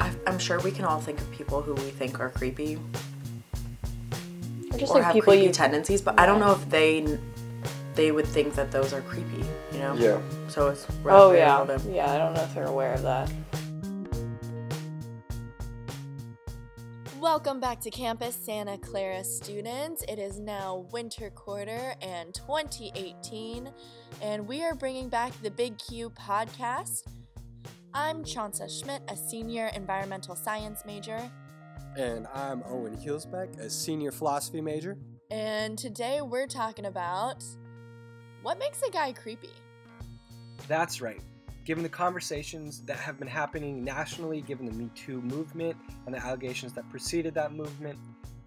I, I'm sure we can all think of people who we think are creepy Or just or like have people creepy you. tendencies, but I don't know if they they would think that those are creepy. You know? Yeah. So it's Oh yeah, relevant. yeah. I don't know if they're aware of that. Welcome back to campus, Santa Clara students. It is now winter quarter and 2018, and we are bringing back the Big Q podcast. I'm Chonsa Schmidt, a senior environmental science major, And I'm Owen Heelsbeck, a senior philosophy major. and today we're talking about what makes a guy creepy. That's right. Given the conversations that have been happening nationally, given the Me Too movement and the allegations that preceded that movement,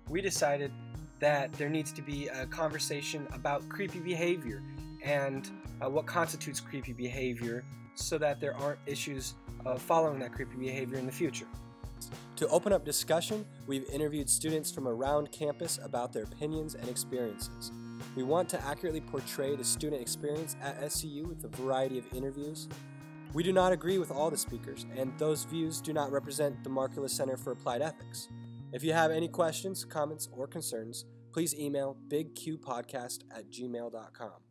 we decided that there needs to be a conversation about creepy behavior and uh, what constitutes creepy behavior so that there aren't issues uh, following that creepy behavior in the future. To open up discussion, we've interviewed students from around campus about their opinions and experiences. We want to accurately portray the student experience at SCU with a variety of interviews. We do not agree with all the speakers, and those views do not represent the Markkula Center for Applied Ethics. If you have any questions, comments, or concerns, please email bigqpodcast at gmail.com.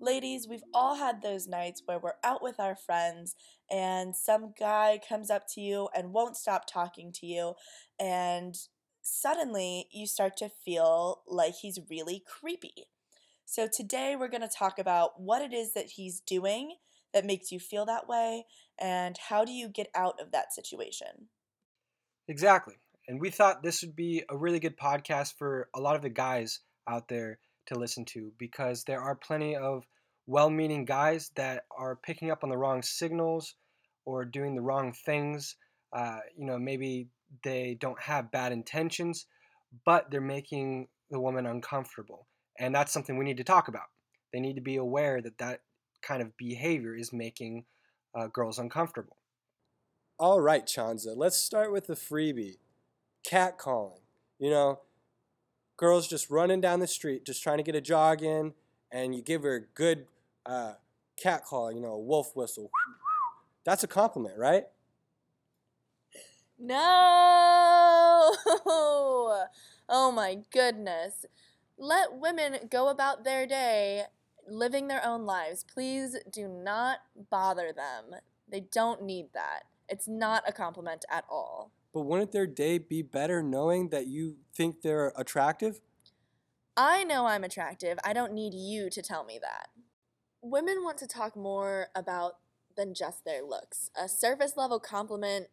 Ladies, we've all had those nights where we're out with our friends and some guy comes up to you and won't stop talking to you, and suddenly you start to feel like he's really creepy. So, today we're going to talk about what it is that he's doing that makes you feel that way and how do you get out of that situation. Exactly. And we thought this would be a really good podcast for a lot of the guys out there to listen to because there are plenty of well meaning guys that are picking up on the wrong signals or doing the wrong things. Uh, you know, maybe they don't have bad intentions, but they're making the woman uncomfortable. And that's something we need to talk about. They need to be aware that that kind of behavior is making uh, girls uncomfortable. All right, Chonsa, let's start with the freebie catcalling. You know, girls just running down the street, just trying to get a jog in, and you give her a good uh, catcall, you know, a wolf whistle. That's a compliment, right? No! Oh my goodness. Let women go about their day living their own lives. Please do not bother them. They don't need that. It's not a compliment at all. But wouldn't their day be better knowing that you think they're attractive? I know I'm attractive. I don't need you to tell me that. Women want to talk more about than just their looks. A surface level compliment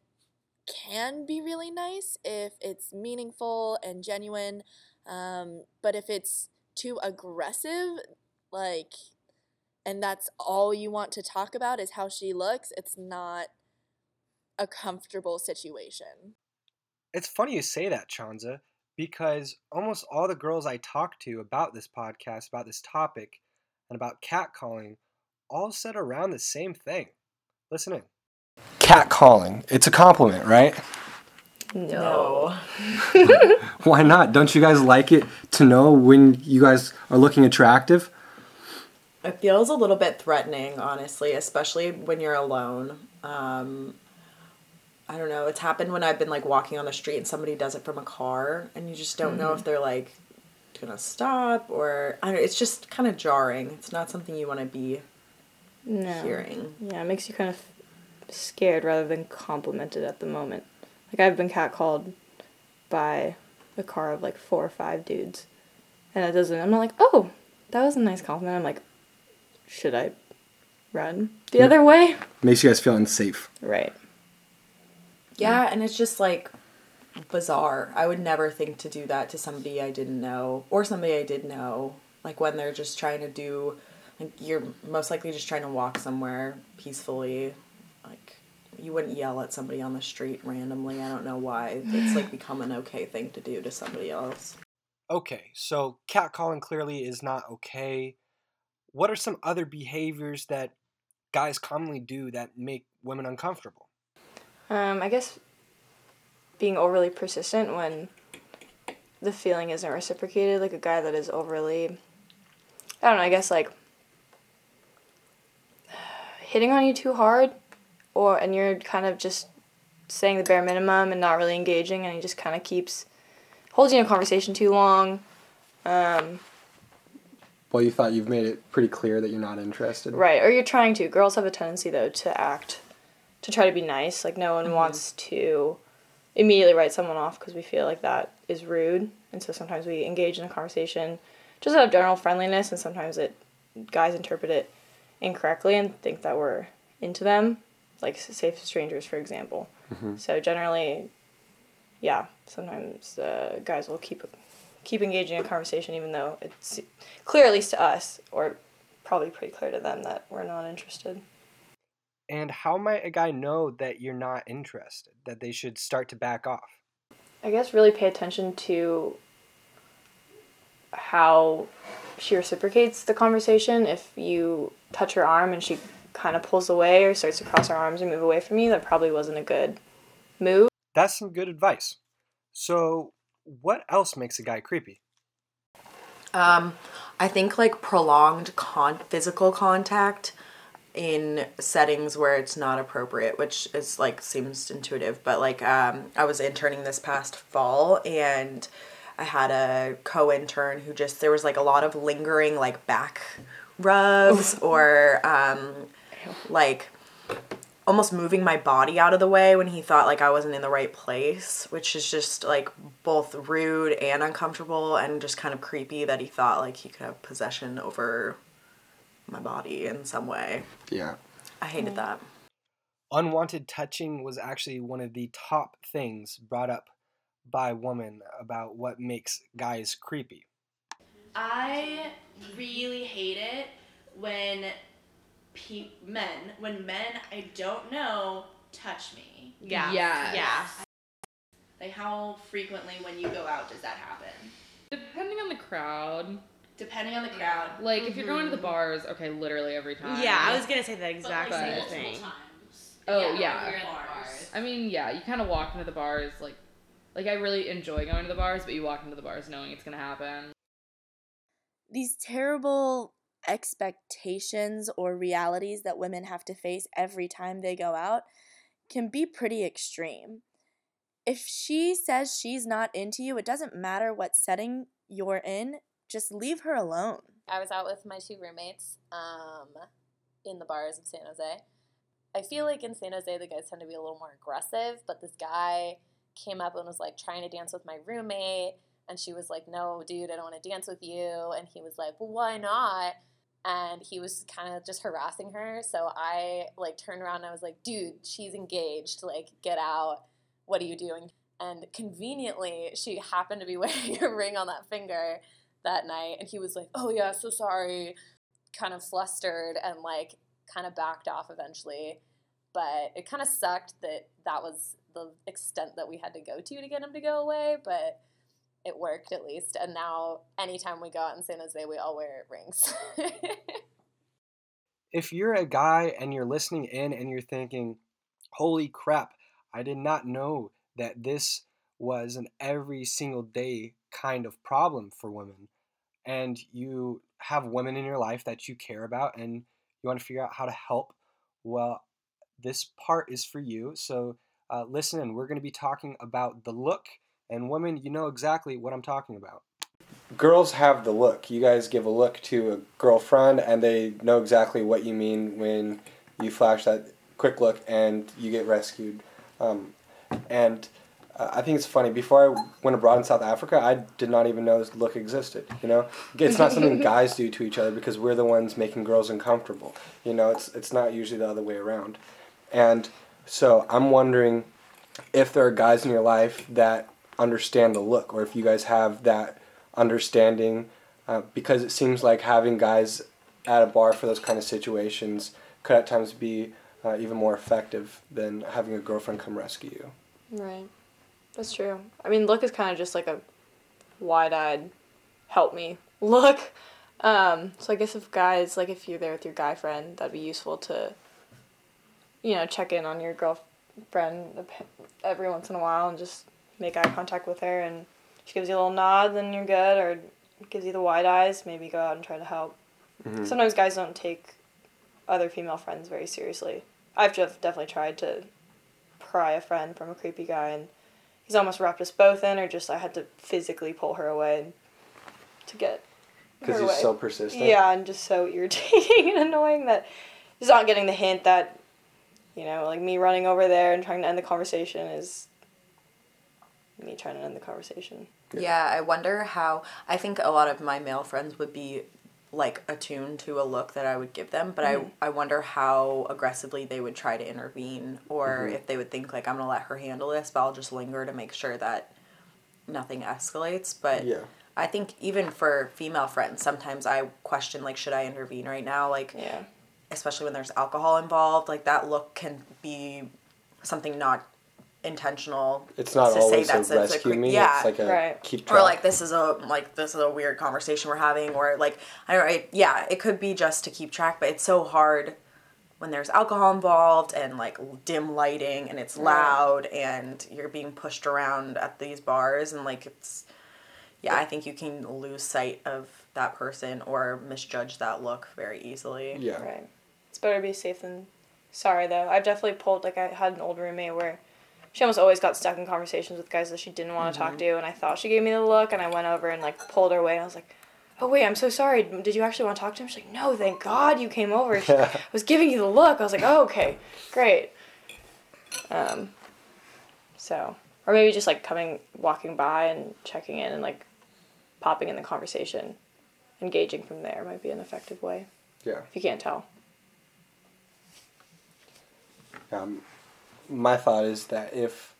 can be really nice if it's meaningful and genuine, um, but if it's too aggressive, like, and that's all you want to talk about is how she looks, it's not a comfortable situation. It's funny you say that, Chonsa, because almost all the girls I talked to about this podcast, about this topic, and about catcalling, all said around the same thing. Listen in. Catcalling. It's a compliment, right? No. Why not? Don't you guys like it to know when you guys are looking attractive? It feels a little bit threatening, honestly, especially when you're alone. Um, I don't know. It's happened when I've been like walking on the street and somebody does it from a car, and you just don't know if mm-hmm. they're like gonna stop or I don't. Know, it's just kind of jarring. It's not something you want to be No. hearing. Yeah, it makes you kind of scared rather than complimented at the moment. Like I've been catcalled by a car of like four or five dudes, and it doesn't. I'm not like, oh, that was a nice compliment. I'm like, should I run the mm. other way? Makes you guys feel unsafe. Right. Yeah, and it's just like bizarre. I would never think to do that to somebody I didn't know or somebody I did know. Like when they're just trying to do, like you're most likely just trying to walk somewhere peacefully. Like you wouldn't yell at somebody on the street randomly. I don't know why. It's like become an okay thing to do to somebody else. Okay, so catcalling clearly is not okay. What are some other behaviors that guys commonly do that make women uncomfortable? Um, I guess being overly persistent when the feeling isn't reciprocated, like a guy that is overly, I don't know, I guess like hitting on you too hard or and you're kind of just saying the bare minimum and not really engaging, and he just kind of keeps holding a conversation too long. Um, Well, you thought you've made it pretty clear that you're not interested. Right, or you're trying to. Girls have a tendency though to act, to try to be nice. Like no one wants to immediately write someone off because we feel like that is rude, and so sometimes we engage in a conversation just out of general friendliness, and sometimes it guys interpret it incorrectly and think that we're into them, like safe strangers, for example. So generally, yeah, sometimes uh, guys will keep keep engaging in a conversation even though it's clear at least to us or probably pretty clear to them that we're not interested. And how might a guy know that you're not interested? That they should start to back off? I guess really pay attention to how she reciprocates the conversation. If you touch her arm and she kind of pulls away or starts to cross her arms and move away from you, that probably wasn't a good move. That's some good advice. So, what else makes a guy creepy? Um, I think like prolonged con- physical contact in settings where it's not appropriate, which is like seems intuitive, but like um, I was interning this past fall and I had a co-intern who just there was like a lot of lingering like back rubs or um, like almost moving my body out of the way when he thought like I wasn't in the right place, which is just like both rude and uncomfortable and just kind of creepy that he thought like he could have possession over my body in some way. Yeah. I hated that. Unwanted touching was actually one of the top things brought up by women about what makes guys creepy. I really hate it when pe- men, when men I don't know touch me. Yeah. Yeah. Yeah. Like how frequently when you go out does that happen? Depending on the crowd. Depending on the crowd. Like if you're going to the mm-hmm. bars, okay, literally every time. Yeah, I was gonna say the exact but, like, same thing. times. Oh, when yeah. you're in the bars. I mean, yeah, you kind of walk into the bars like, like I really enjoy going to the bars, but you walk into the bars knowing it's gonna happen. these terrible expectations or realities that women have to face every time they go out can be pretty extreme. If she says she's not into you, it doesn't matter what setting you're in, just leave her alone. I was out with my two roommates um, in the bars of San Jose. I feel like in San Jose, the guys tend to be a little more aggressive, but this guy came up and was like trying to dance with my roommate. And she was like, No, dude, I don't want to dance with you. And he was like, Well, why not? And he was kind of just harassing her. So I like turned around and I was like, Dude, she's engaged. Like, get out. What are you doing? And conveniently, she happened to be wearing a ring on that finger that night. And he was like, Oh, yeah, so sorry. Kind of flustered and like kind of backed off eventually. But it kind of sucked that that was the extent that we had to go to to get him to go away. But it worked at least. And now, anytime we go out in San Jose, we all wear rings. If you're a guy and you're listening in and you're thinking, holy crap, I did not know that this was an every single day kind of problem for women, and you have women in your life that you care about and you want to figure out how to help, well, this part is for you. So uh, listen in. We're going to be talking about the look, and women, you know exactly what I'm talking about. Girls have the look. You guys give a look to a girlfriend, and they know exactly what you mean when you flash that quick look and you get rescued. Um, and I think it's funny. Before I went abroad in South Africa, I did not even know this look existed. You know, it's not something guys do to each other because we're the ones making girls uncomfortable. You know, it's it's not usually the other way around. And so I'm wondering if there are guys in your life that understand the look, or if you guys have that understanding, uh, because it seems like having guys at a bar for those kind of situations could at times be uh, even more effective than having a girlfriend come rescue you. Right. That's true. I mean, look is kind of just like a wide-eyed help me look. Um, so I guess if guys, like if you're there with your guy friend, that'd be useful to, you know, check in on your girlfriend every once in a while and just make eye contact with her. And she gives you a little nod, then you're good, or gives you the wide eyes, maybe go out and try to help. Sometimes guys don't take other female friends very seriously. I've just definitely tried to pry a friend from a creepy guy, and he's almost wrapped us both in, or just I had to physically pull her away to get Because he's away. so persistent. Yeah, and just so irritating and annoying that he's not getting the hint that, you know, like me running over there and trying to end the conversation is me trying to end the conversation. Yeah, I wonder how. I think a lot of my male friends would be like attuned to a look that I would give them, but I mm-hmm. I wonder how aggressively they would try to intervene, or mm-hmm. if they would think like I'm gonna let her handle this, but I'll just linger to make sure that nothing escalates. But Yeah. I think even for female friends, sometimes I question like should I intervene right now? Like Yeah. especially when there's alcohol involved, like that look can be something not intentional. It's not to always a that's- that's rescue cre- me. Yeah, It's like a Right. keep track. or like this is a like this is a weird conversation we're having or like I, don't. I yeah it could be just to keep track but it's so hard when there's alcohol involved and like dim lighting and it's loud and you're being pushed around at these bars and like it's yeah i think you can lose sight of that person or misjudge that look very easily yeah. Right. It's better to be safe than sorry, though. I've definitely pulled, like, I had an old roommate where she almost always got stuck in conversations with guys that she didn't want to talk to, and I thought she gave me the look, and I went over and, like, pulled her away, and I was like, oh, wait, I'm so sorry. Did you actually want to talk to him? She's like, no, thank God you came over. She, I was giving you the look. I was like, oh, okay, great. Um, so, or maybe just, like, coming, walking by and checking in and, like, popping in the conversation. Engaging from there might be an effective way, Yeah. if you can't tell. Um, my thought is that if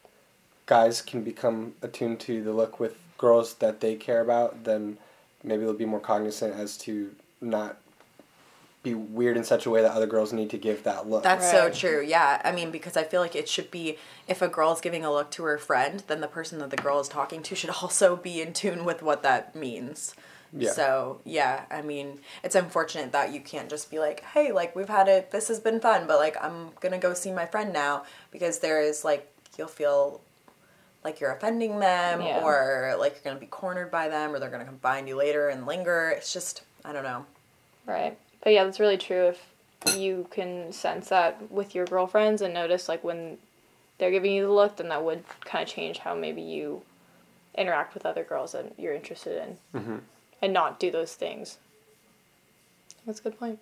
guys can become attuned to the look with girls that they care about, then maybe they'll be more cognizant as to not be weird in such a way that other girls need to give that look. That's so true. Yeah. I mean, because I feel like it should be if a girl's giving a look to her friend, then the person that the girl is talking to should also be in tune with what that means. Yeah. So, yeah, I mean, it's unfortunate that you can't just be like, hey, like, we've had it, this has been fun, but like, I'm gonna go see my friend now because there is like, you'll feel like you're offending them Yeah. or like you're gonna be cornered by them or they're gonna come find you later and linger. It's just, I don't know. Right. But yeah, that's really true if you can sense that with your girlfriends and notice like when they're giving you the look, then that would kind of change how maybe you interact with other girls that you're interested in mm-hmm. And not do those things. That's a good point.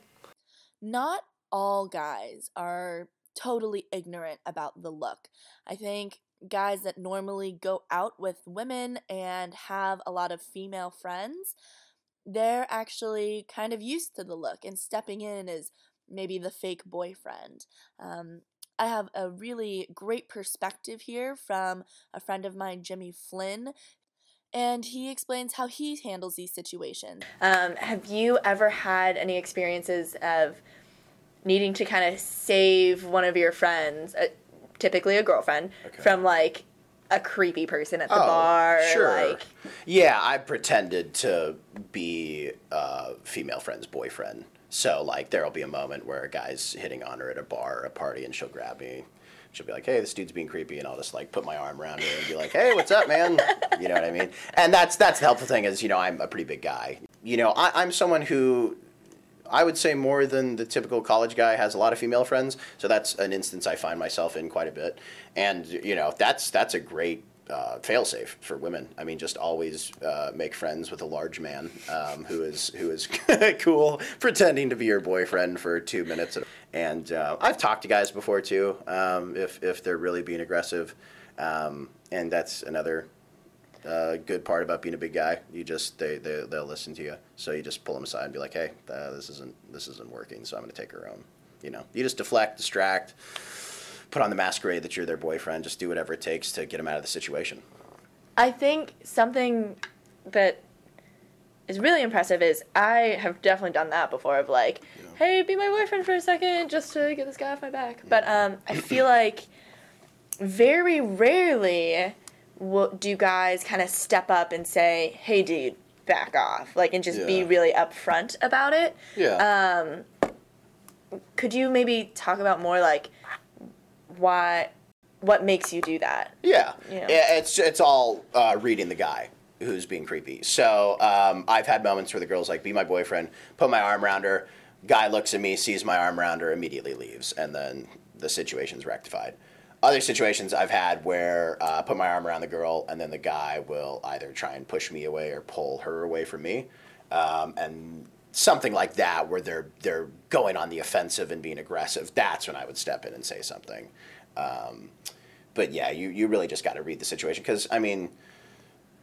not all guys are totally ignorant about the look. I think guys that normally go out with women and have a lot of female friends, they're actually kind of used to the look and stepping in as maybe the fake boyfriend. Um, I have a really great perspective here from a friend of mine, Jimmy Flynn, and he explains how he handles these situations. Um, have you ever had any experiences of needing to kind of save one of your friends, uh, typically a girlfriend, from like a creepy person at the Oh, bar? sure. Like, Yeah, I pretended to be a female friend's boyfriend. So, like, there'll be a moment where a guy's hitting on her at a bar or a party, and she'll grab me. She'll be like, "Hey, this dude's being creepy," and I'll just like put my arm around her and be like, "Hey, what's up, man?" You know what I mean? And that's that's the helpful thing is, you know, I'm a pretty big guy. You know, I, I'm someone who I would say more than the typical college guy has a lot of female friends. So that's an instance I find myself in quite a bit. And you know, that's that's a great uh, failsafe for women. I mean, just always uh, make friends with a large man um, who is who is cool, pretending to be your boyfriend for two minutes. And uh, I've talked to guys before too, um, if if they're really being aggressive, um, and that's another uh, good part about being a big guy. You just they, they they'll listen to you. So you just pull them aside and be like, hey, uh, this isn't this isn't working. So I'm going to take her home. You know, you just deflect, distract, put on the masquerade that you're their boyfriend. Just do whatever it takes to get them out of the situation. I think something that is really impressive is I have definitely done that before of like, hey, be my boyfriend for a second just to get this guy off my back. But um, I feel like very rarely will, do guys kind of step up and say, hey, dude, back off. Like, and just be really upfront about it. Yeah. Um, could you maybe talk about more like why, what makes you do that? Yeah, Yeah. It's it's all uh, reading the guy who's being creepy. So um, I've had moments where the girl's like, "Be my boyfriend," put my arm around her, guy looks at me, sees my arm around her, immediately leaves, and then the situation's rectified. Other situations I've had where uh, I put my arm around the girl, and then the guy will either try and push me away or pull her away from me, um, and something like that where they're they're going on the offensive and being aggressive. That's when I would step in and say something. Um, but yeah, you, you really just got to read the situation because I mean,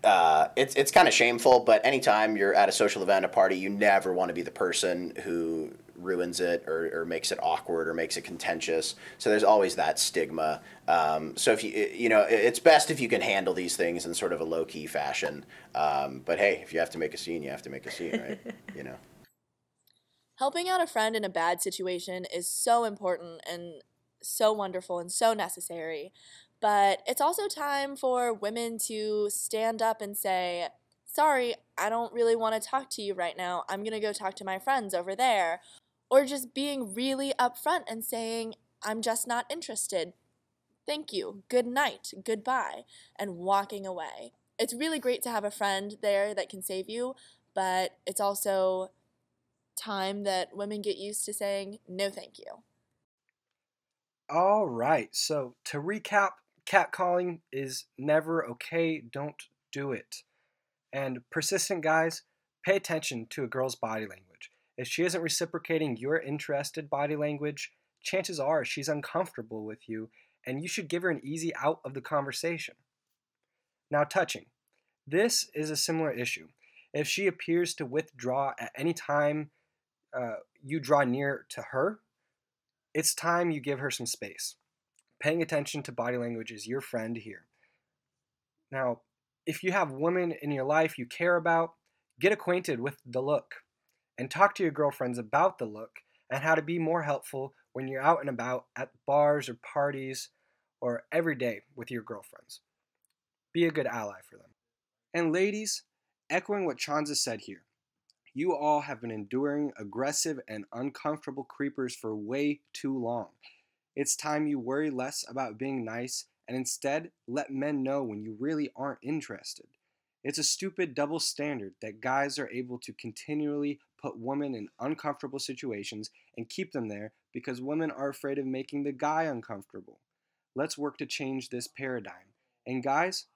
uh, it's it's kind of shameful. But anytime you're at a social event, a party, you never want to be the person who ruins it or, or makes it awkward or makes it contentious. So there's always that stigma. Um, so if you you know, it's best if you can handle these things in sort of a low key fashion. Um, but hey, if you have to make a scene, you have to make a scene, right? you know. Helping out a friend in a bad situation is so important and so wonderful and so necessary. But it's also time for women to stand up and say, Sorry, I don't really want to talk to you right now. I'm going to go talk to my friends over there. Or just being really upfront and saying, I'm just not interested. Thank you. Good night. Goodbye. And walking away. It's really great to have a friend there that can save you, but it's also time that women get used to saying, no, thank you. All right. So to recap, catcalling is never okay. Don't do it. And persistent guys, pay attention to a girl's body language. If she isn't reciprocating your interested body language, chances are she's uncomfortable with you and you should give her an easy out of the conversation. Now, touching. This is a similar issue. If she appears to withdraw at any time uh, you draw near to her, it's time you give her some space. Paying attention to body language is your friend here. Now, if you have women in your life you care about, get acquainted with the look and talk to your girlfriends about the look and how to be more helpful when you're out and about at bars or parties or every day with your girlfriends. Be a good ally for them. And ladies, echoing what Chonsa said here, you all have been enduring aggressive and uncomfortable creepers for way too long. It's time you worry less about being nice and instead let men know when you really aren't interested. It's a stupid double standard that guys are able to continually put women in uncomfortable situations and keep them there because women are afraid of making the guy uncomfortable. Let's work to change this paradigm. And guys,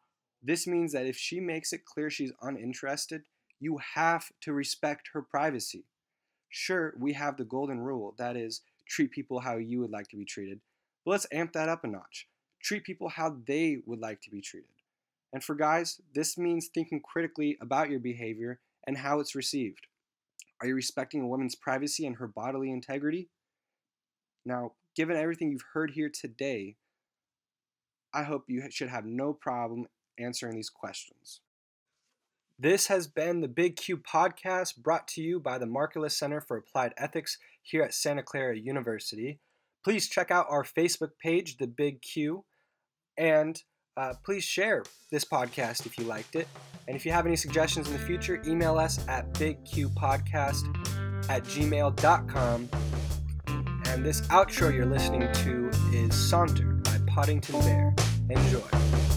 this means that if she makes it clear she's uninterested, you have to respect her privacy. Sure, we have the golden rule that is, treat people how you would like to be treated. But let's amp that up a notch. Treat people how they would like to be treated. And for guys, this means thinking critically about your behavior and how it's received. Are you respecting a woman's privacy and her bodily integrity? Now, given everything you've heard here today, I hope you should have no problem answering these questions. This has been the Big Q podcast brought to you by the Markkula Center for Applied Ethics here at Santa Clara University. Please check out our Facebook page, The Big Q, and uh, please share this podcast if you liked it. And if you have any suggestions in the future, email us at bigqpodcast at gmail.com. And this outro you're listening to is Saunter by Poddington Bear. Enjoy.